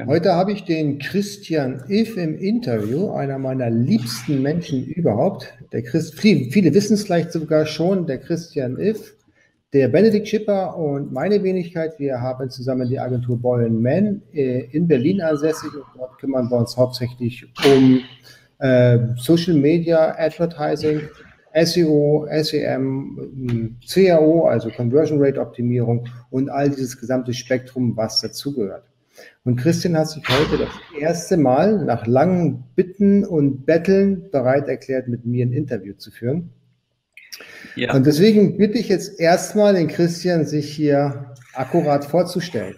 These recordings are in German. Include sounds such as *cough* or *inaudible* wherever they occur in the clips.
Gerne. Heute habe ich den Christian If im Interview, einer meiner liebsten Menschen überhaupt. Der Christ, viele wissen es vielleicht sogar schon, der Christian If, der Benedikt Schipper und meine Wenigkeit, wir haben zusammen die Agentur Boy Man äh, in Berlin ansässig und dort kümmern wir uns hauptsächlich um äh, Social Media Advertising, SEO, SEM, CAO, also Conversion Rate Optimierung und all dieses gesamte Spektrum, was dazugehört. Und Christian hat sich heute das erste Mal nach langen Bitten und Betteln bereit erklärt, mit mir ein Interview zu führen. Ja. Und deswegen bitte ich jetzt erstmal den Christian, sich hier akkurat vorzustellen.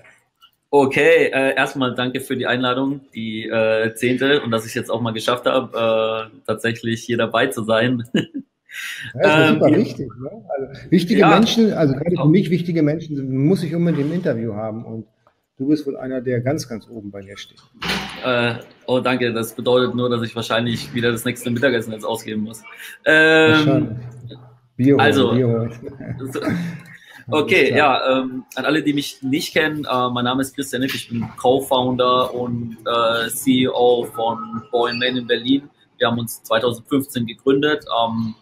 Okay, äh, erstmal danke für die Einladung, die äh, zehnte, und dass ich jetzt auch mal geschafft habe, äh, tatsächlich hier dabei zu sein. *laughs* Ja, das ist super ähm, wichtig. Ne? Also, wichtige ja, Menschen, also gerade für mich wichtige Menschen, muss ich unbedingt im Interview haben. Und du bist wohl einer, der ganz, ganz oben bei mir steht. Äh, oh, danke. Das bedeutet nur, dass ich wahrscheinlich wieder das nächste Mittagessen jetzt ausgeben muss. Ähm, Bio, also, Bio. *laughs* *laughs* Okay, ja, ähm, an alle, die mich nicht kennen, äh, mein Name ist Christian Nick, ich bin Co-Founder und äh, CEO von Boy Man in Berlin. Wir haben uns 2015 gegründet. Ähm,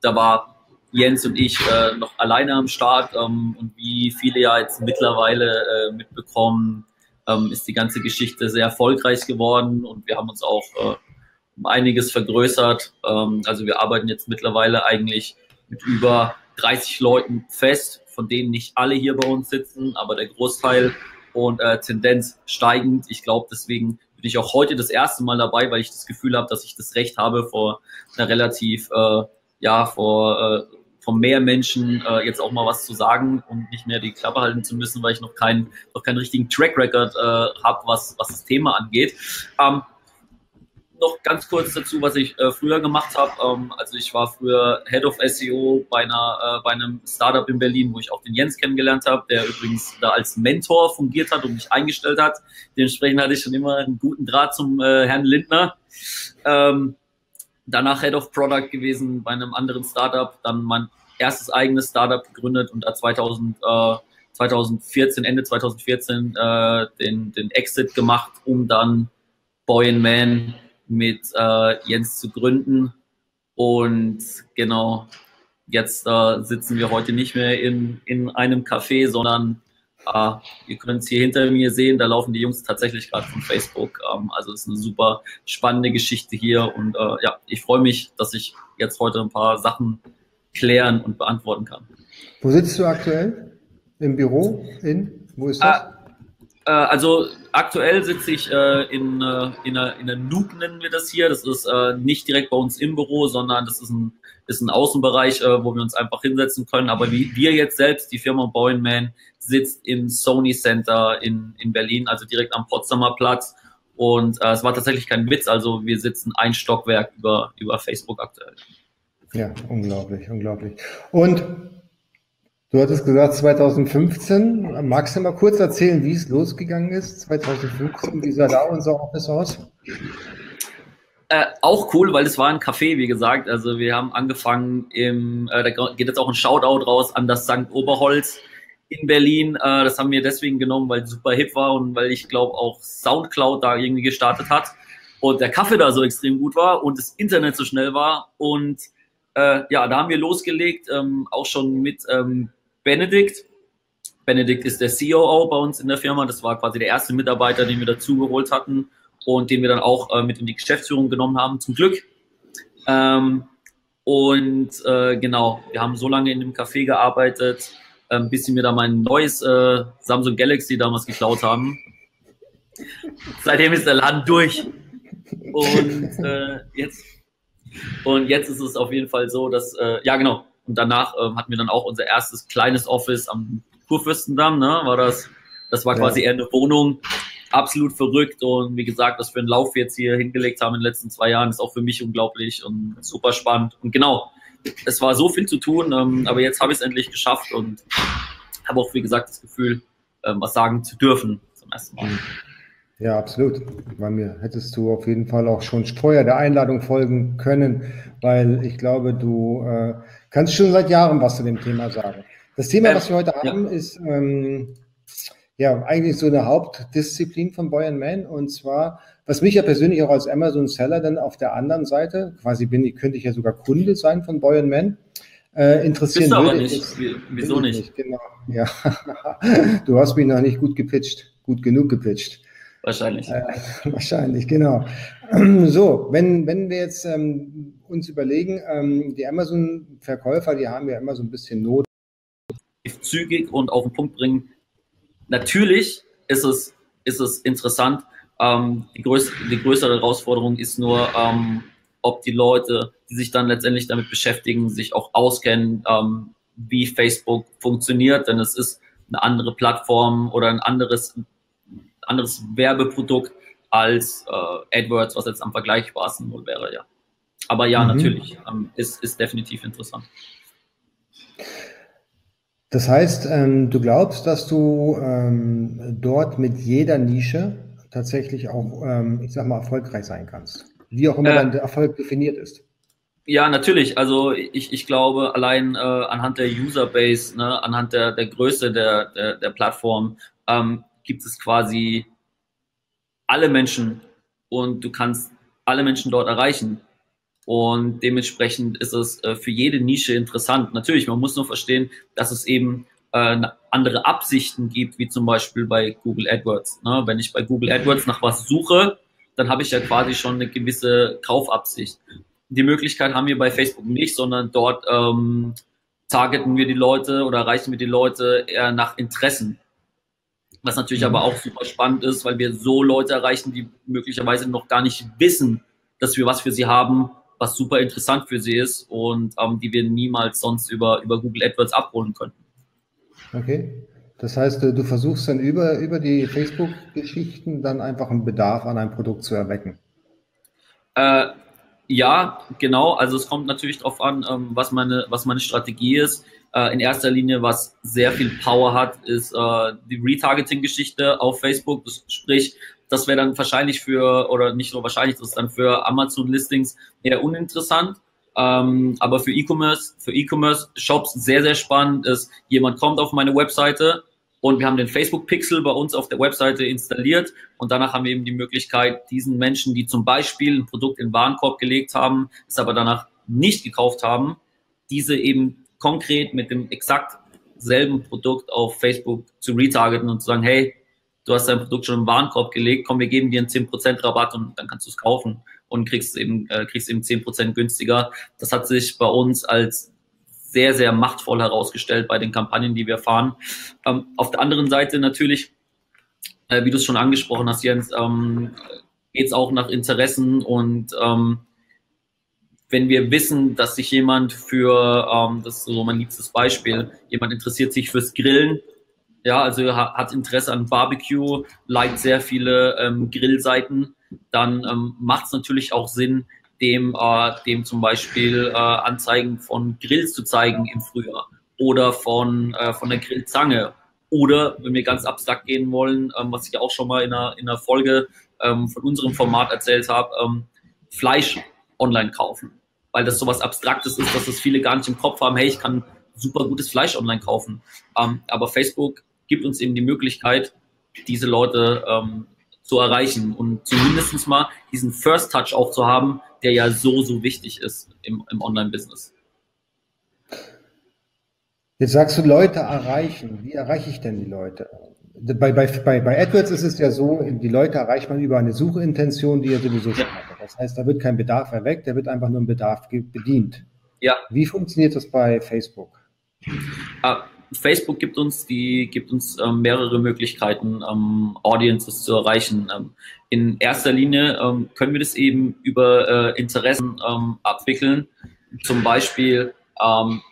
da war Jens und ich äh, noch alleine am Start ähm, und wie viele ja jetzt mittlerweile äh, mitbekommen, ähm, ist die ganze Geschichte sehr erfolgreich geworden und wir haben uns auch äh, um einiges vergrößert. Ähm, also wir arbeiten jetzt mittlerweile eigentlich mit über 30 Leuten fest, von denen nicht alle hier bei uns sitzen, aber der Großteil und äh, Tendenz steigend. Ich glaube, deswegen bin ich auch heute das erste Mal dabei, weil ich das Gefühl habe, dass ich das Recht habe, vor einer relativ, äh, ja, vor, äh, von mehr Menschen äh, jetzt auch mal was zu sagen und nicht mehr die Klappe halten zu müssen, weil ich noch keinen, noch keinen richtigen Track Record äh, habe, was, was das Thema angeht. Ähm, noch ganz kurz dazu, was ich äh, früher gemacht habe. Ähm, also ich war früher Head of SEO bei, einer, äh, bei einem Startup in Berlin, wo ich auch den Jens kennengelernt habe, der übrigens da als Mentor fungiert hat und mich eingestellt hat. Dementsprechend hatte ich schon immer einen guten Draht zum äh, Herrn Lindner. Ähm, danach Head of Product gewesen bei einem anderen Startup, dann mein erstes eigenes Startup gegründet und da 2000, äh, 2014, Ende 2014 äh, den, den Exit gemacht, um dann Boy and Man mit äh, Jens zu gründen. Und genau, jetzt äh, sitzen wir heute nicht mehr in, in einem Café, sondern äh, ihr könnt es hier hinter mir sehen, da laufen die Jungs tatsächlich gerade von Facebook. Ähm, also es ist eine super spannende Geschichte hier und äh, ja, ich freue mich, dass ich jetzt heute ein paar Sachen klären und beantworten kann. Wo sitzt du aktuell? Im Büro? In? Wo ist das? Äh, also aktuell sitze ich äh, in, äh, in, einer, in einer Nuke, nennen wir das hier. Das ist äh, nicht direkt bei uns im Büro, sondern das ist ein, ist ein Außenbereich, äh, wo wir uns einfach hinsetzen können. Aber wie wir jetzt selbst, die Firma Boyman, sitzt im Sony Center in, in Berlin, also direkt am Potsdamer Platz. Und äh, es war tatsächlich kein Witz, also wir sitzen ein Stockwerk über, über Facebook aktuell. Ja, unglaublich, unglaublich. Und Du hattest gesagt 2015. Magst du mal kurz erzählen, wie es losgegangen ist? 2015, wie sah da unser Office aus? Äh, auch cool, weil es war ein Café, wie gesagt. Also wir haben angefangen im, äh, da geht jetzt auch ein Shoutout raus an das St. Oberholz in Berlin. Äh, das haben wir deswegen genommen, weil es super hip war und weil ich glaube auch Soundcloud da irgendwie gestartet hat und der Kaffee da so extrem gut war und das Internet so schnell war und äh, ja, da haben wir losgelegt, ähm, auch schon mit ähm, Benedikt. Benedikt ist der COO bei uns in der Firma. Das war quasi der erste Mitarbeiter, den wir dazu geholt hatten und den wir dann auch äh, mit in die Geschäftsführung genommen haben, zum Glück. Ähm, und äh, genau, wir haben so lange in dem Café gearbeitet, äh, bis sie mir da mein neues äh, Samsung Galaxy damals geklaut haben. Seitdem ist der Laden durch. Und äh, jetzt und jetzt ist es auf jeden Fall so, dass, äh, ja genau, und danach äh, hatten wir dann auch unser erstes kleines Office am Kurfürstendamm, ne? War das, das war quasi ja. eher eine Wohnung. Absolut verrückt und wie gesagt, was für einen Lauf wir jetzt hier hingelegt haben in den letzten zwei Jahren, ist auch für mich unglaublich und super spannend. Und genau, es war so viel zu tun, ähm, aber jetzt habe ich es endlich geschafft und habe auch, wie gesagt, das Gefühl, ähm, was sagen zu dürfen zum ersten Mal. Ja, absolut. Bei mir hättest du auf jeden Fall auch schon vorher der Einladung folgen können, weil ich glaube, du äh, kannst schon seit Jahren was zu dem Thema sagen. Das Thema, was wir heute haben, ist ähm, ja eigentlich so eine Hauptdisziplin von Boy Man und zwar, was mich ja persönlich auch als Amazon Seller dann auf der anderen Seite, quasi bin ich, könnte ich ja sogar Kunde sein von Boy Man, äh, interessieren Bist würde. aber nicht. Ist, Wieso nicht? nicht? Genau. Ja. *laughs* du hast mich noch nicht gut gepitcht, gut genug gepitcht. Wahrscheinlich. Äh, *laughs* wahrscheinlich, genau. *clears throat* So, wenn, wenn wir jetzt ähm, uns überlegen, ähm, die Amazon-Verkäufer, die haben ja immer so ein bisschen Not. Zügig und auf den Punkt bringen. Natürlich ist es, ist es interessant. Ähm, die, größ die größere Herausforderung ist nur, ähm, ob die Leute, die sich dann letztendlich damit beschäftigen, sich auch auskennen, ähm, wie Facebook funktioniert, denn es ist eine andere Plattform oder ein anderes, anderes Werbeprodukt als äh, AdWords, was jetzt am vergleichbarsten wohl wäre, ja. Aber ja, mhm. natürlich, ähm, ist, ist definitiv interessant. Das heißt, ähm, du glaubst, dass du ähm, dort mit jeder Nische tatsächlich auch, ähm, ich sag mal, erfolgreich sein kannst. Wie auch immer äh, dein Erfolg definiert ist. Ja, natürlich. Also ich, ich glaube, allein äh, anhand der Userbase, ne, anhand der, der Größe der, der, der Plattform, ähm, gibt es quasi alle Menschen und du kannst alle Menschen dort erreichen. Und dementsprechend ist es äh, für jede Nische interessant. Natürlich, man muss nur verstehen, dass es eben äh, andere Absichten gibt, wie zum Beispiel bei Google AdWords. Ne? Wenn ich bei Google AdWords nach was suche, dann habe ich ja quasi schon eine gewisse Kaufabsicht. Die Möglichkeit haben wir bei Facebook nicht, sondern dort ähm, targeten wir die Leute oder erreichen wir die Leute eher nach Interessen. Was natürlich aber auch super spannend ist, weil wir so Leute erreichen, die möglicherweise noch gar nicht wissen, dass wir was für sie haben, was super interessant für sie ist und ähm, die wir niemals sonst über, über Google AdWords abholen könnten. Okay. Das heißt, du versuchst dann über, über die Facebook-Geschichten dann einfach einen Bedarf an einem Produkt zu erwecken. Äh, ja, genau. Also es kommt natürlich darauf an, ähm, was, meine, was meine Strategie ist. Äh, in erster Linie, was sehr viel Power hat, ist äh, die Retargeting-Geschichte auf Facebook. Sprich, das wäre dann wahrscheinlich für, oder nicht so wahrscheinlich, das ist dann für Amazon-Listings eher uninteressant. Ähm, aber für E-Commerce, für E-Commerce-Shops sehr, sehr spannend ist, jemand kommt auf meine Webseite und wir haben den Facebook-Pixel bei uns auf der Webseite installiert und danach haben wir eben die Möglichkeit, diesen Menschen, die zum Beispiel ein Produkt in Warenkorb gelegt haben, es aber danach nicht gekauft haben, diese eben konkret mit dem exakt selben Produkt auf Facebook zu retargeten und zu sagen, hey, du hast dein Produkt schon im Warenkorb gelegt, komm, wir geben dir einen 10% Rabatt und dann kannst du es kaufen und kriegst eben, äh, kriegst eben 10% günstiger. Das hat sich bei uns als sehr, sehr machtvoll herausgestellt bei den Kampagnen, die wir fahren. Ähm, auf der anderen Seite natürlich, äh, wie du es schon angesprochen hast, Jens, ähm, geht es auch nach Interessen und ähm, wenn wir wissen, dass sich jemand für, ähm, das ist so mein liebstes Beispiel, jemand interessiert sich fürs Grillen ja, also hat Interesse an Barbecue, liked sehr viele ähm, Grillseiten, dann ähm, macht es natürlich auch Sinn, dem, äh, dem zum Beispiel äh, Anzeigen von Grills zu zeigen im Frühjahr oder von, äh, von der Grillzange. Oder, wenn wir ganz abstrakt gehen wollen, ähm, was ich auch schon mal in einer, in einer Folge ähm, von unserem Format erzählt habe, ähm, Fleisch online kaufen. Weil das so was Abstraktes ist, dass das viele gar nicht im Kopf haben, hey, ich kann super gutes Fleisch online kaufen. Ähm, aber Facebook gibt uns eben die Möglichkeit, diese Leute ähm, zu erreichen und zumindest mal diesen First Touch auch zu haben, der ja so, so wichtig ist im, im Online-Business. Jetzt sagst du Leute erreichen. Wie erreiche ich denn die Leute? Bei, bei, bei, bei AdWords ist es ja so, die Leute erreicht man über eine Suchintention, die er sowieso schon hat. Das heißt, da wird kein Bedarf erweckt, da wird einfach nur ein Bedarf bedient. Ja. Wie funktioniert das bei Facebook? Ah, Facebook gibt uns die gibt uns ähm, mehrere Möglichkeiten, ähm, Audiences zu erreichen. Ähm, in erster Linie ähm, können wir das eben über äh, Interessen ähm, abwickeln. Zum Beispiel, ähm,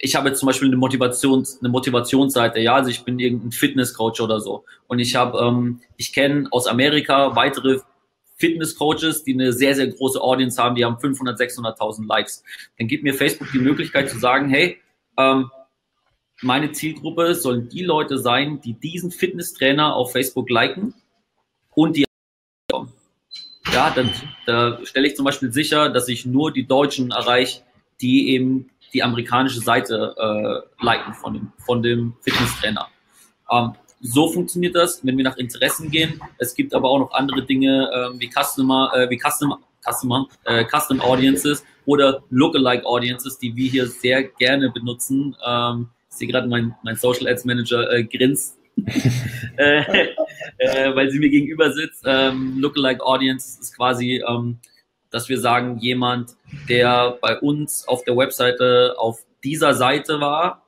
ich habe jetzt zum Beispiel eine Motivations eine Motivationsseite. Ja, also ich bin irgendein Fitnesscoach oder so und ich habe ich kenne aus Amerika weitere Fitnesscoaches, die eine sehr sehr große Audience haben. Die haben 500, 600.000 Likes. Dann gibt mir Facebook die Möglichkeit zu sagen, hey ähm, meine Zielgruppe sollen die Leute sein, die diesen Fitnesstrainer auf Facebook liken und die ja, dann da stelle ich zum Beispiel sicher, dass ich nur die Deutschen erreiche, die eben die amerikanische Seite äh, liken von dem, von dem Fitnesstrainer. Ähm, so funktioniert das, wenn wir nach Interessen gehen. Es gibt aber auch noch andere Dinge äh, wie Customer, äh, wie Custom, Customer, äh, Custom Audiences oder Lookalike Audiences, die wir hier sehr gerne benutzen. Ähm, ich sehe gerade mein, mein Social Ads Manager äh, grinst, *laughs* äh, äh, weil sie mir gegenüber sitzt. Ähm, Lookalike Audience ist quasi, ähm, dass wir sagen, jemand, der bei uns auf der Webseite auf dieser Seite war,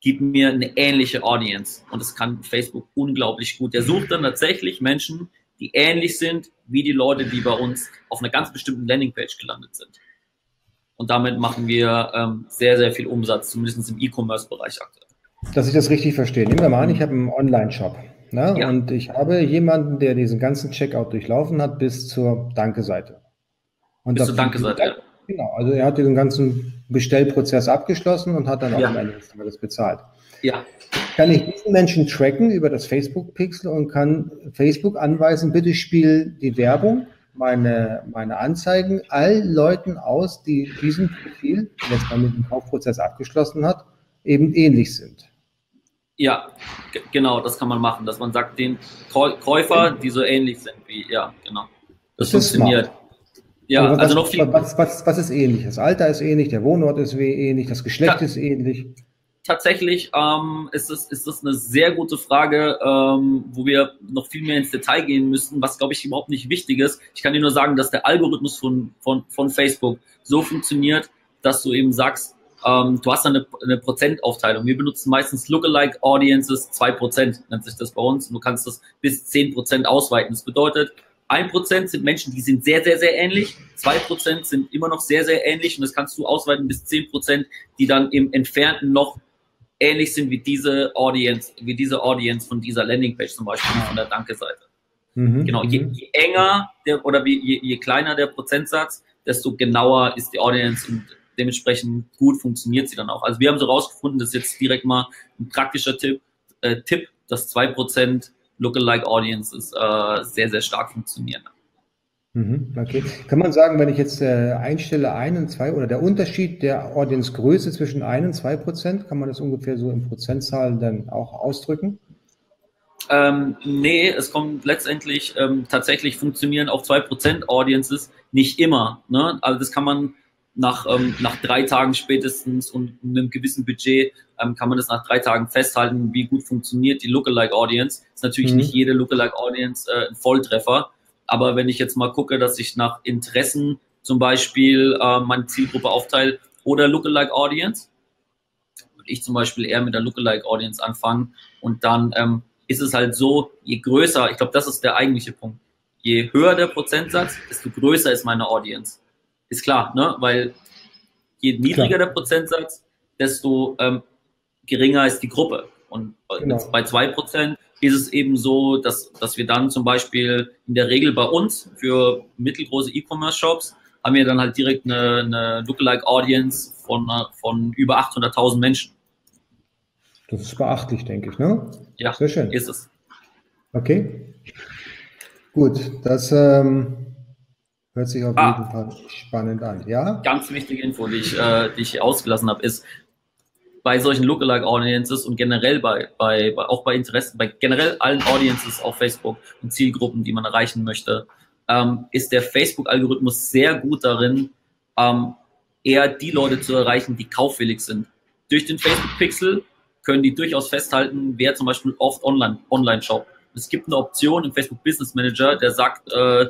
gibt mir eine ähnliche Audience. Und das kann Facebook unglaublich gut. Der sucht dann tatsächlich Menschen, die ähnlich sind wie die Leute, die bei uns auf einer ganz bestimmten Landingpage gelandet sind. Und damit machen wir ähm, sehr, sehr viel Umsatz, zumindest im E-Commerce-Bereich aktuell. Dass ich das richtig verstehe. Nehmen wir mal an, ich habe einen Online-Shop. Ne? Ja. Und ich habe jemanden, der diesen ganzen Checkout durchlaufen hat bis zur Danke-Seite. bis zur Danke-Seite, ja. Genau, also er hat diesen ganzen Bestellprozess abgeschlossen und hat dann auch ja. am Ende des Tages bezahlt. Ja. Kann ich diesen Menschen tracken über das Facebook-Pixel und kann Facebook anweisen, bitte spiel die Werbung, meine, meine Anzeigen all Leuten aus, die diesem Profil, jetzt mal mit dem Kaufprozess abgeschlossen hat, eben ähnlich sind. Ja, genau, das kann man machen, dass man sagt, den Käufer, die so ähnlich sind wie, ja, genau. Das, das funktioniert. Ja, also, also noch viel. Was, was, was ist ähnlich? Das Alter ist ähnlich, der Wohnort ist ähnlich, das Geschlecht ja. ist ähnlich. Tatsächlich ähm, ist, das, ist das eine sehr gute Frage, ähm, wo wir noch viel mehr ins Detail gehen müssen, was, glaube ich, überhaupt nicht wichtig ist. Ich kann dir nur sagen, dass der Algorithmus von, von, von Facebook so funktioniert, dass du eben sagst, ähm, du hast eine, eine Prozentaufteilung. Wir benutzen meistens Lookalike Audiences, 2% nennt sich das bei uns. Du kannst das bis 10% ausweiten. Das bedeutet, 1% sind Menschen, die sind sehr, sehr, sehr ähnlich. 2% sind immer noch sehr, sehr ähnlich. Und das kannst du ausweiten bis 10%, die dann im Entfernten noch ähnlich sind wie diese Audience, wie diese Audience von dieser Landingpage zum Beispiel, von der Danke-Seite. Mhm. Genau, je, mhm. je, enger der, oder wie, je, je kleiner der Prozentsatz, desto genauer ist die Audience und dementsprechend gut funktioniert sie dann auch. Also wir haben so rausgefunden, das ist jetzt direkt mal ein praktischer Tipp, äh, Tipp dass 2% Lookalike Audiences äh, sehr, sehr stark funktionieren. Mhm, okay. Kann man sagen, wenn ich jetzt äh, einstelle 1 und 2 oder der Unterschied der Audience-Größe zwischen 1 und 2 Prozent, kann man das ungefähr so in Prozentzahlen dann auch ausdrücken? Ähm, nee, es kommt letztendlich ähm, tatsächlich funktionieren auch 2% Audiences nicht immer. Ne? Also das kann man nach, ähm, nach drei Tagen spätestens und einem gewissen Budget ähm, kann man das nach drei Tagen festhalten, wie gut funktioniert die Lookalike Audience. Ist natürlich mhm. nicht jede Lookalike Audience äh, ein Volltreffer, aber wenn ich jetzt mal gucke, dass ich nach Interessen zum Beispiel äh, meine Zielgruppe aufteile oder Lookalike Audience, würde ich zum Beispiel eher mit der Lookalike Audience anfangen und dann ähm, ist es halt so, je größer, ich glaube, das ist der eigentliche Punkt, je höher der Prozentsatz, desto größer ist meine Audience. Ist klar, ne? Weil je niedriger klar. der Prozentsatz, desto ähm, geringer ist die Gruppe. Und genau. bei zwei Prozent ist es eben so, dass, dass wir dann zum Beispiel in der Regel bei uns für mittelgroße E-Commerce-Shops haben wir dann halt direkt eine, eine Lookalike-Audience von, von über 800.000 Menschen. Das ist beachtlich, denke ich, ne? Ja, sehr schön. Ist es. Okay. Gut, das ähm, Hört sich auf ah, jeden Fall spannend an, ja? Ganz wichtige Info, die ich, äh, die ich ausgelassen habe, ist, bei solchen Lookalike Audiences und generell bei, bei, bei auch bei Interessen, bei generell allen Audiences auf Facebook und Zielgruppen, die man erreichen möchte, ähm, ist der Facebook-Algorithmus sehr gut darin, ähm, eher die Leute zu erreichen, die kaufwillig sind. Durch den Facebook-Pixel können die durchaus festhalten, wer zum Beispiel oft online, online shoppt. Es gibt eine Option im Facebook Business Manager, der sagt, äh,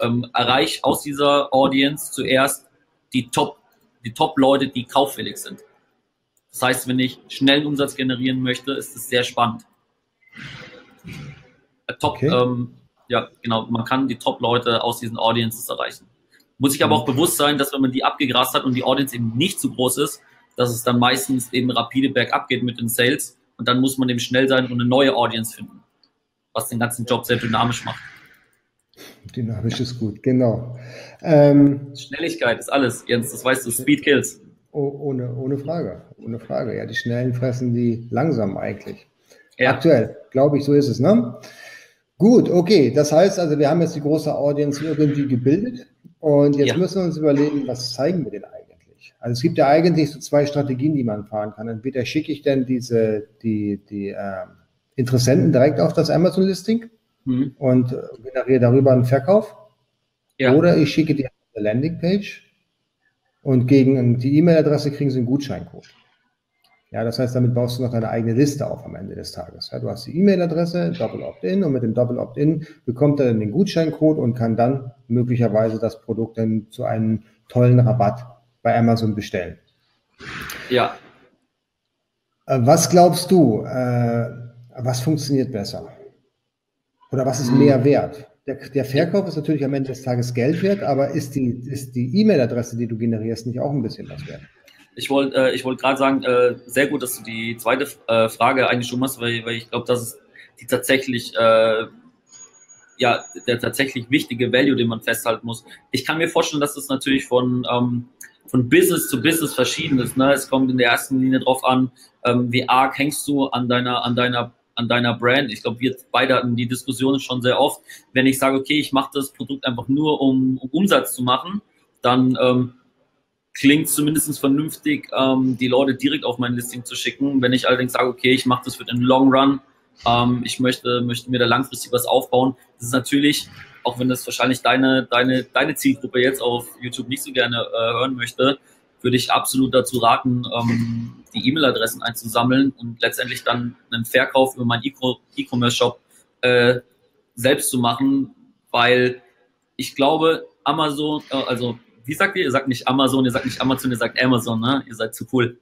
ähm, erreiche aus dieser Audience zuerst die Top, die Top-Leute, die kaufwillig sind. Das heißt, wenn ich schnellen Umsatz generieren möchte, ist es sehr spannend. Äh, Top, okay. ähm, ja, genau, man kann die Top-Leute aus diesen Audiences erreichen. Muss ich aber auch bewusst sein, dass wenn man die abgegrast hat und die Audience eben nicht zu groß ist, dass es dann meistens eben rapide bergab geht mit den Sales und dann muss man eben schnell sein und eine neue Audience finden, was den ganzen Job sehr dynamisch macht. Dynamisch ist gut, genau. Ähm, Schnelligkeit ist alles, Jens, das weißt du, Speed kills. Oh, ohne, ohne Frage, ohne Frage. Ja, die Schnellen fressen die langsam eigentlich. Ja. Aktuell, glaube ich, so ist es, ne? Gut, okay. Das heißt also, wir haben jetzt die große Audience irgendwie gebildet und jetzt ja. müssen wir uns überlegen, was zeigen wir denn eigentlich? Also es gibt ja eigentlich so zwei Strategien, die man fahren kann. Entweder schicke ich denn diese, die, die äh, Interessenten direkt auf das Amazon-Listing mhm. und generiere darüber einen Verkauf. Ja. Oder ich schicke dir eine Landingpage und gegen die E-Mail-Adresse kriegen sie einen Gutscheincode. Ja, das heißt, damit baust du noch deine eigene Liste auf am Ende des Tages. Ja, du hast die E-Mail-Adresse, Double Opt-in und mit dem Double Opt-in bekommt er dann den Gutscheincode und kann dann möglicherweise das Produkt dann zu einem tollen Rabatt bei Amazon bestellen. Ja. Äh, was glaubst du, äh, was funktioniert besser? Oder was ist mehr wert? Der, der, Verkauf ist natürlich am Ende des Tages Geld wert, aber ist die ist die E-Mail-Adresse, die du generierst, nicht auch ein bisschen was wert? Ich wollte äh, ich gerade sagen, äh, sehr gut, dass du die zweite äh, Frage eigentlich schon machst, weil, weil ich glaube, das ist die tatsächlich äh, ja der tatsächlich wichtige Value, den man festhalten muss. Ich kann mir vorstellen, dass das natürlich von ähm, von Business zu Business verschieden ist. Ne? Es kommt in der ersten Linie drauf an, ähm, wie arg hängst du an deiner an deiner an deiner Brand. Ich glaube, wir beide hatten die Diskussion schon sehr oft. Wenn ich sage, okay, ich mache das Produkt einfach nur, um, um Umsatz zu machen, dann ähm, klingt zumindest vernünftig, ähm, die Leute direkt auf mein Listing zu schicken. Wenn ich allerdings sage, okay, ich mache das für den Long Run, ähm, ich möchte, möchte mir da langfristig was aufbauen, das ist natürlich, auch wenn das wahrscheinlich deine, deine, deine Zielgruppe jetzt auf YouTube nicht so gerne äh, hören möchte, würde ich absolut dazu raten, ähm, die E-Mail-Adressen einzusammeln und letztendlich dann einen Verkauf über meinen E-Commerce-Shop äh, selbst zu machen, weil ich glaube, Amazon, äh, also wie sagt ihr? Ihr sagt nicht Amazon, ihr sagt nicht Amazon, ihr sagt Amazon, ne? Ihr seid zu cool.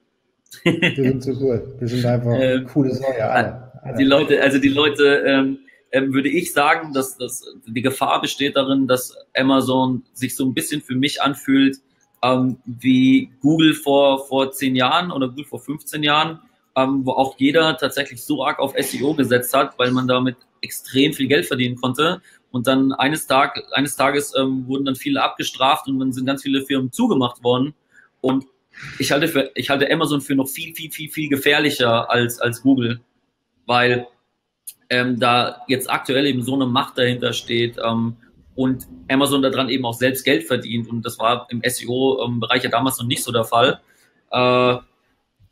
Wir sind zu cool. Wir sind einfach *laughs* ähm, coole Säue, alle, alle. Die Leute, also die Leute, ähm, ähm, würde ich sagen, dass, dass die Gefahr besteht darin, dass Amazon sich so ein bisschen für mich anfühlt, ähm, wie Google vor, vor zehn Jahren oder Google vor 15 Jahren, ähm, wo auch jeder tatsächlich so arg auf SEO gesetzt hat, weil man damit extrem viel Geld verdienen konnte. Und dann eines, Tag, eines Tages ähm, wurden dann viele abgestraft und dann sind ganz viele Firmen zugemacht worden. Und ich halte, für, ich halte Amazon für noch viel, viel, viel, viel gefährlicher als, als Google, weil ähm, da jetzt aktuell eben so eine Macht dahinter steht ähm, und Amazon daran eben auch selbst Geld verdient. Und das war im SEO-Bereich ja damals noch nicht so der Fall, äh,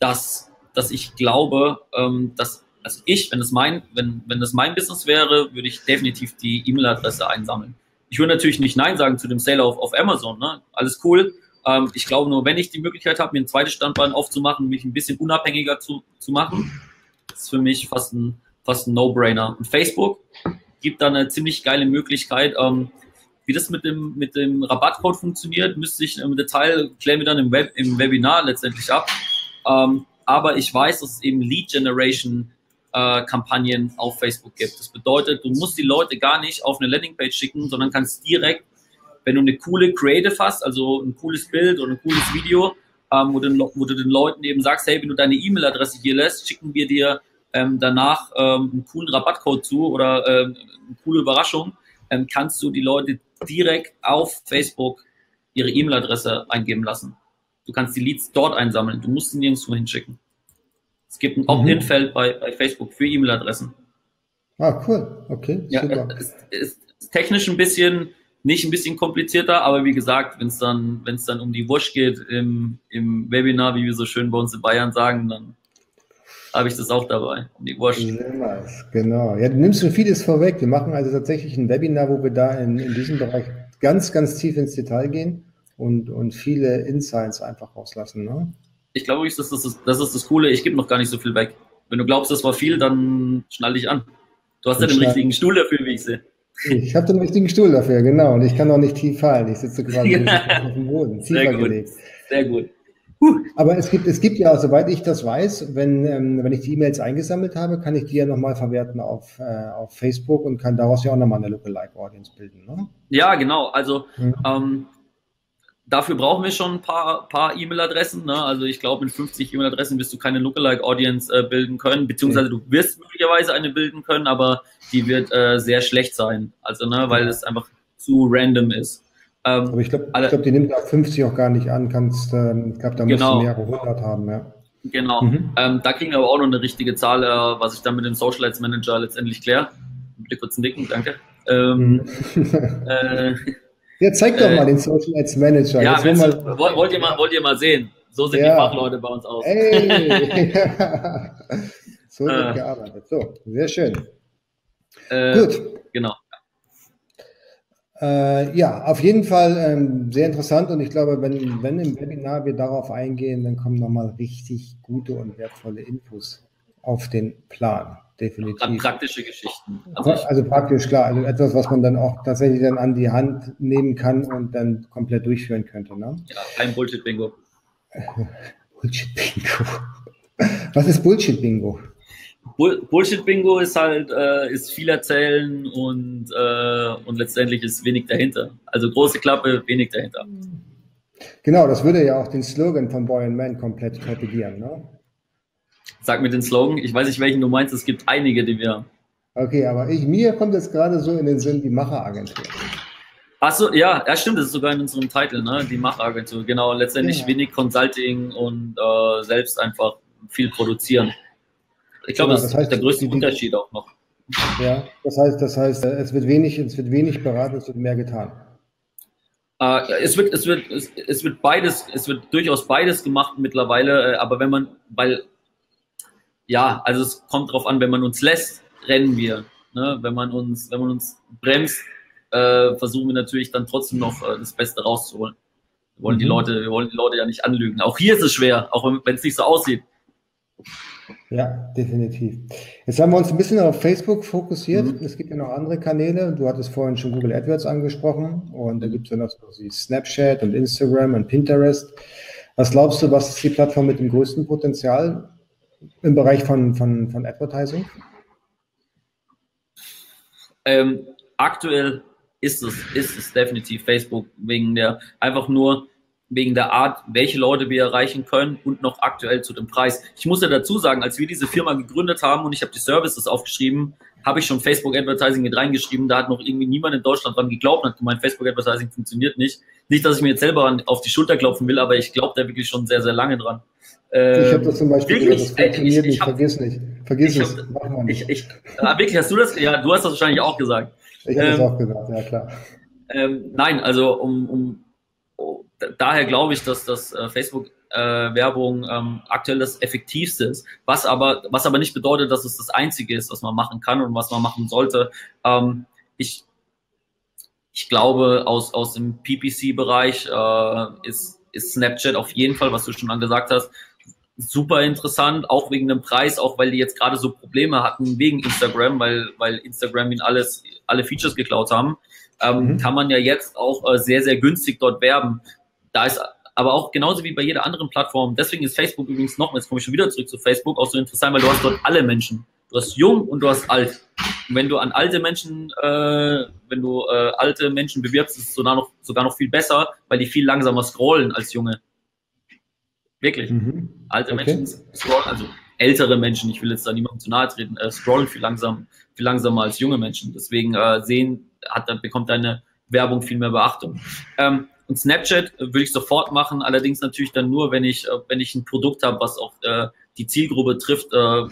dass, dass ich glaube, ähm, dass also ich, wenn das mein, wenn, wenn das mein Business wäre, würde ich definitiv die E-Mail-Adresse einsammeln. Ich würde natürlich nicht Nein sagen zu dem Sale auf, auf Amazon, ne? Alles cool. Ähm, ich glaube nur, wenn ich die Möglichkeit habe, mir ein zweites Standbein aufzumachen, mich ein bisschen unabhängiger zu, zu machen, ist für mich fast ein, fast ein No-Brainer. Und Facebook gibt da eine ziemlich geile Möglichkeit, ähm, wie das mit dem, mit dem Rabattcode funktioniert, müsste ich im Detail klären wir dann im, Web, im Webinar letztendlich ab. Ähm, aber ich weiß, dass es eben Lead Generation äh, Kampagnen auf Facebook gibt. Das bedeutet, du musst die Leute gar nicht auf eine Landingpage schicken, sondern kannst direkt, wenn du eine coole Creative hast, also ein cooles Bild oder ein cooles Video, ähm, wo, du, wo, du, den Leuten eben sagst, hey, wenn du deine E-Mail-Adresse hier lässt, schicken wir dir ähm, danach ähm, einen coolen Rabattcode zu oder ähm, eine coole Überraschung, ähm, kannst du die Leute direkt auf Facebook ihre E-Mail-Adresse eingeben lassen. Du kannst die Leads dort einsammeln. Du musst sie nirgendwo hinschicken. Es gibt ein Opt-in-Feld bei, bei Facebook für E-Mail-Adressen. Ah, cool. Okay, ja. Es ist, ist technisch ein bisschen, nicht ein bisschen komplizierter, aber wie gesagt, wenn es dann, wenn es dann um die Wurst geht im, im Webinar, wie wir so schön bei uns in Bayern sagen, dann habe ich das auch dabei, um die Wurst. Genau. Ja, du nimmst schon vieles vorweg. Wir machen also tatsächlich ein Webinar, wo wir da in, in diesem Bereich ganz, ganz tief ins Detail gehen und, und viele Insights einfach rauslassen. Ne? ich glaube, das ist, das ist das Coole, ich gebe noch gar nicht so viel weg. Wenn du glaubst, das war viel, dann schnall dich an. Du hast ja den richtigen Stuhl dafür, wie ich sehe. Ich habe den richtigen Stuhl dafür, genau. Und ich kann auch nicht tief fallen. Ich sitze *laughs* quasi auf dem Boden, tiefer Sehr gut. gelegt. Sehr gut. Huh. Aber es gibt, es gibt ja, soweit ich das weiß, wenn, ähm, wenn ich die E-Mails eingesammelt habe, kann ich die ja nochmal verwerten auf, äh, auf Facebook und kann daraus ja auch nochmal eine Lookalike Audience bilden. Ne? Ja, genau. Also mhm. ähm, Dafür brauchen wir schon ein paar, paar E-Mail-Adressen. Ne? Also ich glaube, mit 50 E-Mail-Adressen wirst du keine Lookalike-Audience äh, bilden können, beziehungsweise du wirst möglicherweise eine bilden können, aber die wird äh, sehr schlecht sein. Also, ne, weil es einfach zu random ist. Ähm, aber ich glaube, glaub, die nimmt auch 50 auch gar nicht an. Kannst, ähm, ich glaube, da musst genau. du mehrere hundert haben. Ja. Genau. Mhm. Ähm, da kriegen wir aber auch noch eine richtige Zahl, äh, was ich dann mit dem Social Ads Manager letztendlich kläre. Bitte kurz nicken, danke. Ähm, mhm. *laughs* äh, ja, zeig doch äh, mal den Social Ads Manager. Ja, Jetzt mal, wollt, wollt, ihr mal, wollt ihr mal sehen? So sehen ja. die Fachleute bei uns aus. Ey. *laughs* *laughs* So wird äh, gearbeitet. So, sehr schön. Äh, Gut. Genau. Äh, ja, auf jeden Fall ähm, sehr interessant und ich glaube, wenn, wenn im Webinar wir darauf eingehen, dann kommen nochmal richtig gute und wertvolle Infos auf den Plan. Definitiv. Praktische Geschichten. Also, also, praktisch, klar. Also etwas, was man dann auch tatsächlich dann an die Hand nehmen kann und dann komplett durchführen könnte. Ne? Ja, kein Bullshit-Bingo. *laughs* Bullshit-Bingo. Was ist Bullshit-Bingo? Bullshit-Bingo ist halt, äh, ist viel erzählen und, äh, und letztendlich ist wenig dahinter. Also große Klappe, wenig dahinter. Genau, das würde ja auch den Slogan von Boy and Man komplett torpedieren, ne? Sag mir den Slogan, ich weiß nicht, welchen du meinst, es gibt einige, die wir. Okay, aber ich, mir kommt jetzt gerade so in den Sinn die Macheragentur. Achso, ja, ja, stimmt, das ist sogar in unserem Titel, ne? Die Macheragentur. Genau, letztendlich ja. wenig Consulting und äh, selbst einfach viel produzieren. Ich glaube, genau, das, das heißt, ist der größte Unterschied auch noch. Ja, das heißt, das heißt, es wird wenig, es wird wenig beraten, es wird mehr getan. Äh, es wird, es wird, es, es, wird beides, es wird durchaus beides gemacht mittlerweile, äh, aber wenn man, weil, ja, also es kommt darauf an, wenn man uns lässt, rennen wir. Ne? Wenn man uns, wenn man uns bremst, äh, versuchen wir natürlich dann trotzdem noch äh, das Beste rauszuholen. Wir wollen mhm. die Leute, wir wollen die Leute ja nicht anlügen. Auch hier ist es schwer, auch wenn es nicht so aussieht. Ja, definitiv. Jetzt haben wir uns ein bisschen auf Facebook fokussiert. Mhm. Es gibt ja noch andere Kanäle. Du hattest vorhin schon Google AdWords angesprochen und da gibt es ja noch so wie Snapchat und Instagram und Pinterest. Was glaubst du, was ist die Plattform mit dem größten Potenzial im Bereich von, von, von Advertising? Ähm, aktuell ist es, ist es definitiv Facebook wegen der einfach nur wegen der Art, welche Leute wir erreichen können und noch aktuell zu dem Preis. Ich muss ja dazu sagen, als wir diese Firma gegründet haben und ich habe die Services aufgeschrieben, habe ich schon Facebook Advertising mit reingeschrieben. Da hat noch irgendwie niemand in Deutschland dran geglaubt und hat gemeint, Facebook Advertising funktioniert nicht. Nicht, dass ich mir jetzt selber auf die Schulter klopfen will, aber ich glaube da wirklich schon sehr, sehr lange dran. Ähm, ich habe das zum Beispiel wirklich, das funktioniert ich, ich, nicht, hab, vergiss nicht. Vergiss es, mach mal nicht. Ich, ich, ah, wirklich, hast du das? Ja, du hast das wahrscheinlich auch gesagt. Ich habe ähm, das auch gesagt, ja klar. Ähm, nein, also um, um daher glaube ich, dass das äh, Facebook äh, Werbung ähm, aktuell das effektivste ist. Was aber, was aber nicht bedeutet, dass es das einzige ist, was man machen kann und was man machen sollte. Ähm, ich, ich glaube, aus, aus dem PPC-Bereich äh, ist, ist Snapchat auf jeden Fall, was du schon angesagt hast, super interessant, auch wegen dem Preis, auch weil die jetzt gerade so Probleme hatten wegen Instagram, weil, weil Instagram ihnen alles, alle Features geklaut haben, ähm, mhm. kann man ja jetzt auch äh, sehr, sehr günstig dort werben. Da ist aber auch genauso wie bei jeder anderen Plattform. Deswegen ist Facebook übrigens noch, jetzt komme ich schon wieder zurück zu Facebook, auch so interessant, weil du hast dort alle Menschen. Du hast jung und du hast alt. Und wenn du an alte Menschen, äh, wenn du äh, alte Menschen bewirbst, ist es sogar noch, sogar noch viel besser, weil die viel langsamer scrollen als junge. Wirklich. Mhm. Alte okay. Menschen scrollen, also ältere Menschen, ich will jetzt da niemandem zu nahe treten, äh, scrollen viel langsam, viel langsamer als junge Menschen. Deswegen äh, sehen, hat, bekommt deine Werbung viel mehr Beachtung. Ähm, und Snapchat äh, würde ich sofort machen, allerdings natürlich dann nur, wenn ich, äh, wenn ich ein Produkt habe, was auch äh, die Zielgruppe trifft, äh,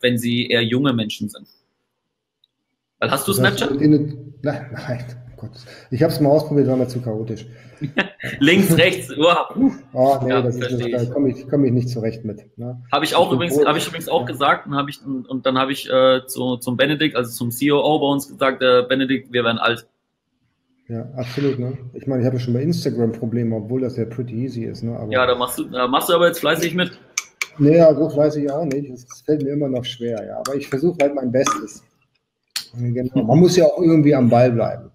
wenn sie eher junge Menschen sind. Weil hast du Snapchat? Nein, *laughs* nein, oh Gott. Ich habe es mal ausprobiert, war mir zu chaotisch. *laughs* Links, rechts, wow. Oh, nee, ja, das ist, da komme ich, komm ich nicht zurecht mit. Ne? Habe ich auch übrigens, habe ich übrigens auch gesagt und, hab ich, und dann habe ich äh, zu, zum Benedikt, also zum COO bei uns gesagt, äh, Benedikt, wir werden alt. Ja, absolut. Ne? Ich meine, ich habe schon bei Instagram Probleme, obwohl das ja pretty easy ist. Ne? Aber ja, da machst du, da machst du aber jetzt fleißig mit. Naja, so fleißig auch nicht. Es fällt mir immer noch schwer, ja. Aber ich versuche halt mein Bestes. Genau. Man muss ja auch irgendwie am Ball bleiben.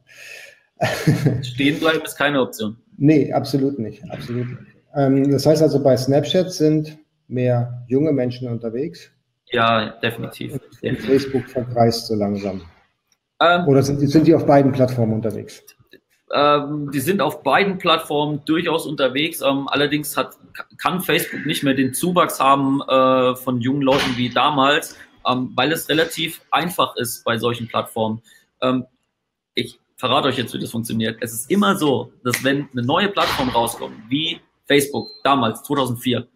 *laughs* Stehen bleiben ist keine Option. Nee, absolut nicht. Absolut nicht. Ähm, das heißt also, bei Snapchat sind mehr junge Menschen unterwegs. Ja, definitiv. Und definitiv. Facebook verkreist so langsam. Ähm, Oder sind, sind die auf beiden Plattformen unterwegs? Ähm, die sind auf beiden Plattformen durchaus unterwegs. Ähm, allerdings hat, kann Facebook nicht mehr den Zuwachs haben äh, von jungen Leuten wie damals, ähm, weil es relativ einfach ist bei solchen Plattformen. Ähm, ich verrate euch jetzt, wie das funktioniert. Es ist immer so, dass wenn eine neue Plattform rauskommt, wie Facebook damals, 2004,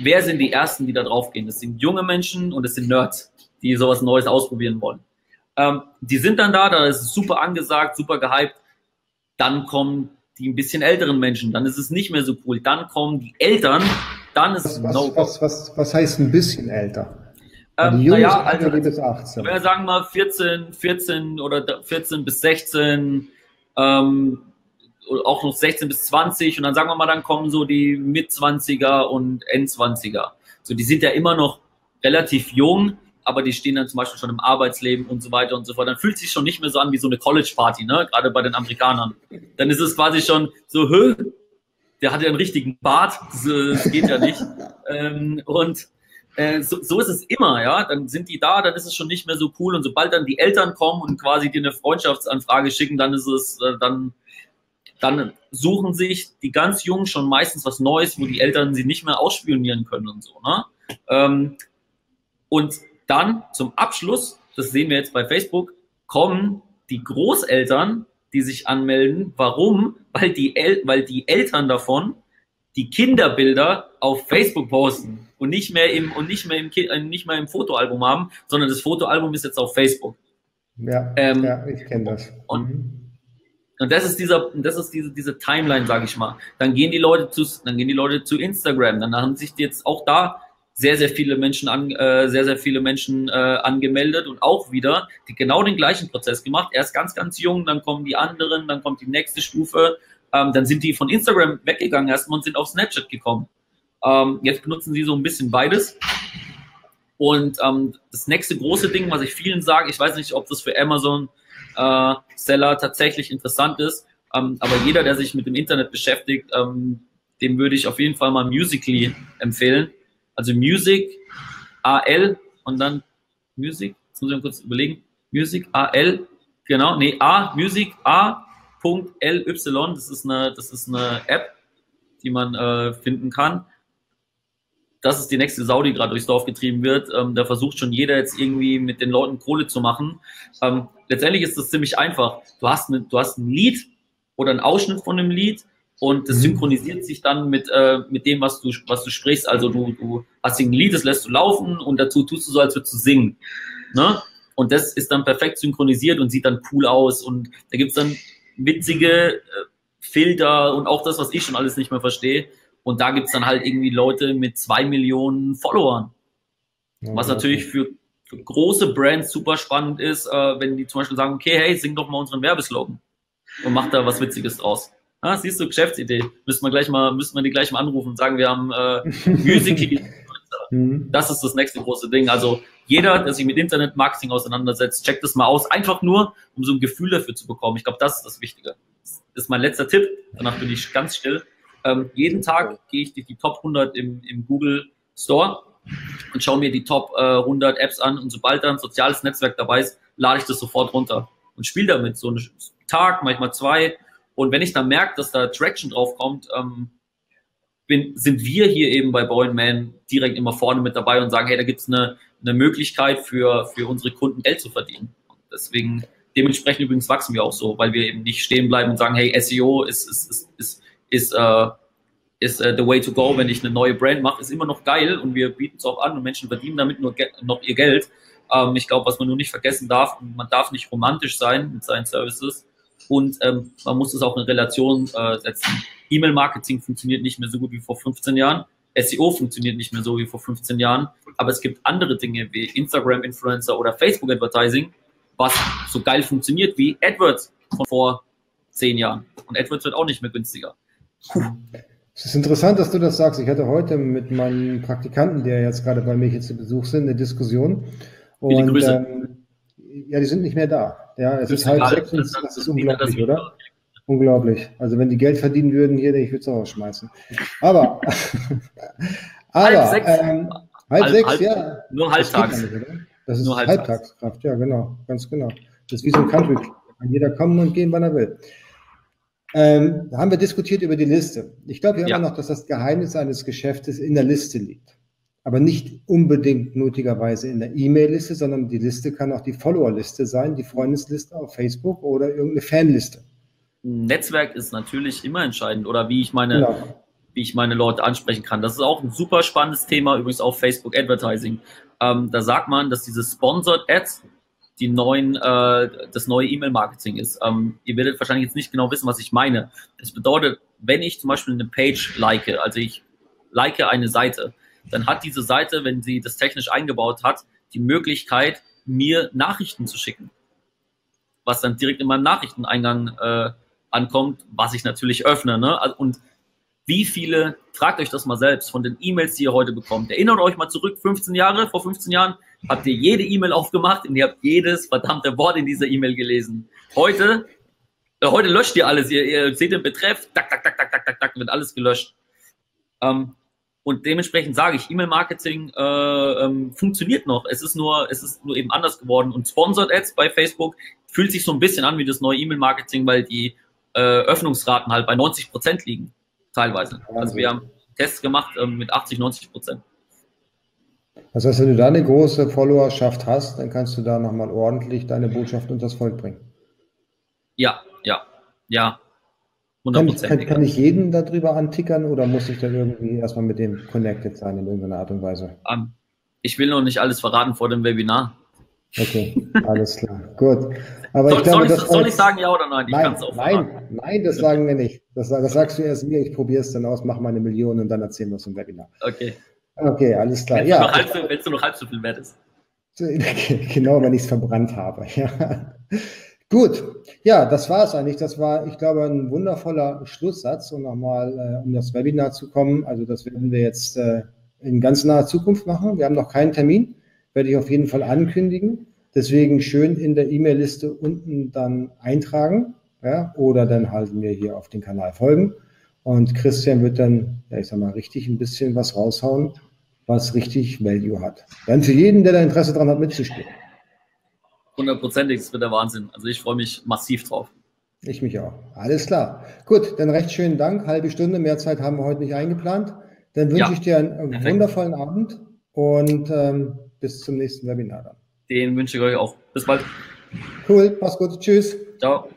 wer sind die Ersten, die da draufgehen? Das sind junge Menschen und es sind Nerds, die sowas Neues ausprobieren wollen. Ähm, die sind dann da, da ist es super angesagt, super gehypt dann kommen die ein bisschen älteren Menschen, dann ist es nicht mehr so cool. Dann kommen die Eltern, dann ist es was, no was, was, was heißt ein bisschen älter? Ähm, naja, also, bis 18. Wir sagen mal 14, 14 oder 14 bis 16, ähm, auch noch 16 bis 20 und dann sagen wir mal, dann kommen so die Mit-20er und End-20er. So, die sind ja immer noch relativ jung, aber die stehen dann zum Beispiel schon im Arbeitsleben und so weiter und so fort. Dann fühlt es sich schon nicht mehr so an wie so eine College-Party, ne? Gerade bei den Amerikanern. Dann ist es quasi schon so, hö, der hat ja einen richtigen Bart, das, das geht ja nicht. *laughs* ähm, und äh, so, so ist es immer, ja. Dann sind die da, dann ist es schon nicht mehr so cool. Und sobald dann die Eltern kommen und quasi dir eine Freundschaftsanfrage schicken, dann ist es, äh, dann dann suchen sich die ganz Jungen schon meistens was Neues, wo die Eltern sie nicht mehr ausspionieren können und so. Ne? Ähm, und dann zum Abschluss, das sehen wir jetzt bei Facebook, kommen die Großeltern, die sich anmelden. Warum? Weil die, El weil die Eltern davon die Kinderbilder auf Facebook posten und nicht mehr im und nicht mehr im äh, nicht mehr im Fotoalbum haben, sondern das Fotoalbum ist jetzt auf Facebook. Ja, ähm, ja ich kenne das. Und mhm. Und das ist dieser, das ist diese, diese Timeline, sage ich mal. Dann gehen die Leute zu, dann gehen die Leute zu Instagram. Dann haben sich jetzt auch da sehr, sehr viele Menschen an, äh, sehr, sehr viele Menschen äh, angemeldet und auch wieder die genau den gleichen Prozess gemacht. Erst ganz, ganz jung, dann kommen die anderen, dann kommt die nächste Stufe. Ähm, dann sind die von Instagram weggegangen erstmal und sind auf Snapchat gekommen. Ähm, jetzt benutzen sie so ein bisschen beides. Und ähm, das nächste große Ding, was ich vielen sage, ich weiß nicht, ob das für Amazon äh, Seller tatsächlich interessant ist. Ähm, aber jeder, der sich mit dem Internet beschäftigt, ähm, dem würde ich auf jeden Fall mal Musically empfehlen. Also Music, AL und dann Music, jetzt muss ich mal kurz überlegen, Music, AL, genau, nee, A, Music, A.ly, das ist eine, das ist eine App, die man äh, finden kann das ist die nächste Sau, die gerade durchs Dorf getrieben wird. Ähm, da versucht schon jeder jetzt irgendwie mit den Leuten Kohle zu machen. Ähm, letztendlich ist das ziemlich einfach. Du hast, eine, du hast ein Lied oder einen Ausschnitt von einem Lied und das mhm. synchronisiert sich dann mit, äh, mit dem, was du, was du sprichst. Also du, du hast ein Lied, das lässt du laufen und dazu tust du so, als würdest du singen. Ne? Und das ist dann perfekt synchronisiert und sieht dann cool aus. Und da gibt's dann witzige äh, Filter und auch das, was ich schon alles nicht mehr verstehe. Und da gibt's dann halt irgendwie Leute mit zwei Millionen Followern. Was natürlich für, für große Brands super spannend ist, äh, wenn die zum Beispiel sagen, okay, hey, sing doch mal unseren Werbeslogan und mach da was Witziges draus. Ah, siehst du, Geschäftsidee. Müssen wir gleich mal, müssen wir die gleich mal anrufen und sagen, wir haben äh, Music. *laughs* Mhm. das ist das nächste große Ding. Also jeder, der sich mit Internetmarketing auseinandersetzt, checkt das mal aus. Einfach nur, um so ein Gefühl dafür zu bekommen. Ich glaube, das ist das Wichtige. Das ist mein letzter Tipp. Danach bin ich ganz still. Ähm, jeden Tag gehe ich durch die Top 100 im, im Google Store und schaue mir die Top äh, 100 Apps an und sobald da ein soziales Netzwerk dabei ist, lade ich das sofort runter und spiele damit so einen Tag, manchmal zwei. Und wenn ich dann merke, dass da Traction drauf kommt, ähm, bin, sind wir hier eben bei Boy Man direkt immer vorne mit dabei und sagen, hey, da gibt's eine, eine Möglichkeit für, für unsere Kunden Geld zu verdienen. Und deswegen, dementsprechend übrigens wachsen wir auch so, weil wir eben nicht stehen bleiben und sagen, hey, SEO ist, ist, ist, ist ist, äh, ist äh, the way to go, wenn ich eine neue Brand mache, ist immer noch geil und wir bieten es auch an und Menschen verdienen damit nur noch ihr Geld. Ähm, ich glaube, was man nur nicht vergessen darf, man darf nicht romantisch sein mit seinen Services und ähm, man muss es auch in Relation äh, setzen. E-Mail-Marketing funktioniert nicht mehr so gut wie vor 15 Jahren. SEO funktioniert nicht mehr so wie vor 15 Jahren, aber es gibt andere Dinge wie Instagram-Influencer oder Facebook-Advertising, was so geil funktioniert wie AdWords von vor 10 Jahren. Und AdWords wird auch nicht mehr günstiger. Es ist interessant, dass du das sagst. Ich hatte heute mit meinen Praktikanten, die jetzt gerade bei mir hier zu Besuch sind, eine Diskussion. Und, Grüße. Ähm, ja, die sind nicht mehr da. Ja, es ist halb sechs und das ist unglaublich, oder? Unglaublich. Also wenn die Geld verdienen würden hier, ich würde es auch rausschmeißen. Aber, *laughs* aber halb sechs, ähm, halb, halb sechs halb, ja. Nur halbtags. Nicht, das ist nur Halbtagskraft, ja, genau, ganz genau. Das ist wie so ein Country. Kann jeder kommen und gehen, wann er will. Ähm, da haben wir diskutiert über die Liste. Ich glaube ja immer noch, dass das Geheimnis eines Geschäftes in der Liste liegt. Aber nicht unbedingt nötigerweise in der E-Mail-Liste, sondern die Liste kann auch die Follower-Liste sein, die Freundesliste auf Facebook oder irgendeine Fanliste. Netzwerk ist natürlich immer entscheidend oder wie ich meine, genau. wie ich meine Leute ansprechen kann. Das ist auch ein super spannendes Thema, übrigens auf Facebook Advertising. Ähm, da sagt man, dass diese Sponsored Ads, die neuen, äh, das neue E-Mail-Marketing ist. Ähm, ihr werdet wahrscheinlich jetzt nicht genau wissen, was ich meine. Das bedeutet, wenn ich zum Beispiel eine Page like, also ich like eine Seite, dann hat diese Seite, wenn sie das technisch eingebaut hat, die Möglichkeit, mir Nachrichten zu schicken. Was dann direkt in meinem Nachrichteneingang äh, ankommt, was ich natürlich öffne. Ne? Und wie viele, fragt euch das mal selbst, von den E-Mails, die ihr heute bekommt. Erinnert euch mal zurück, 15 Jahre, vor 15 Jahren habt ihr jede E-Mail aufgemacht und ihr habt jedes verdammte Wort in dieser E-Mail gelesen. Heute, äh, heute löscht ihr alles. Ihr, ihr seht den Betreff, tak, tak, tak, tak, tak, tak, tak, wird alles gelöscht. Ähm, und dementsprechend sage ich, E-Mail-Marketing äh, ähm, funktioniert noch. Es ist nur, es ist nur eben anders geworden. Und Sponsored Ads bei Facebook fühlt sich so ein bisschen an wie das neue E-Mail-Marketing, weil die äh, Öffnungsraten halt bei 90 Prozent liegen, teilweise. Also wir haben Tests gemacht äh, mit 80, 90 Prozent. Das heißt, wenn du da eine große Followerschaft hast, dann kannst du da nochmal ordentlich deine Botschaft unter das Volk bringen. Ja, ja, ja. Kann ich, kann, kann ich jeden darüber antickern oder muss ich dann irgendwie erstmal mit dem connected sein in irgendeiner Art und Weise? Um, ähm, ich will noch nicht alles verraten vor dem Webinar. Okay, alles klar. Gut. Aber soll, ich glaube, soll, ich, soll ich sagen ja oder nein? Ich nein, nein, nein, das sagen wir nicht. Das, das sagst du erst mir, ich probiere es dann aus, mache meine Millionen und dann erzählen wir es im Webinar. Okay. Okay, alles klar. Wenn es ja. nur, nur halb so viel wert ist. *laughs* Genau, wenn ich es verbrannt habe. *laughs* Ja. Gut, ja, das war es eigentlich. Das war, ich glaube, ein wundervoller Schlusssatz, um nochmal äh, um das Webinar zu kommen. Also das werden wir jetzt äh, in ganz naher Zukunft machen. Wir haben noch keinen Termin, werde ich auf jeden Fall ankündigen. Deswegen schön in der E-Mail-Liste unten dann eintragen ja, oder dann halten wir hier auf den Kanal folgen. Und Christian wird dann, ja, ich sag mal, richtig ein bisschen was raushauen, was richtig Value hat. Dann für jeden, der da Interesse dran hat, mitzuspielen hundertprozentig, das wird der Wahnsinn. Also ich freue mich massiv drauf. Ich mich auch. Alles klar. Gut, dann recht schönen Dank. Halbe Stunde, mehr Zeit haben wir heute nicht eingeplant. Dann wünsche ja. ich dir einen Perfekt. wundervollen Abend und ähm, bis zum nächsten Webinar dann. Den wünsche ich euch auch. Bis bald. Cool, mach's gut. Tschüss. Ciao.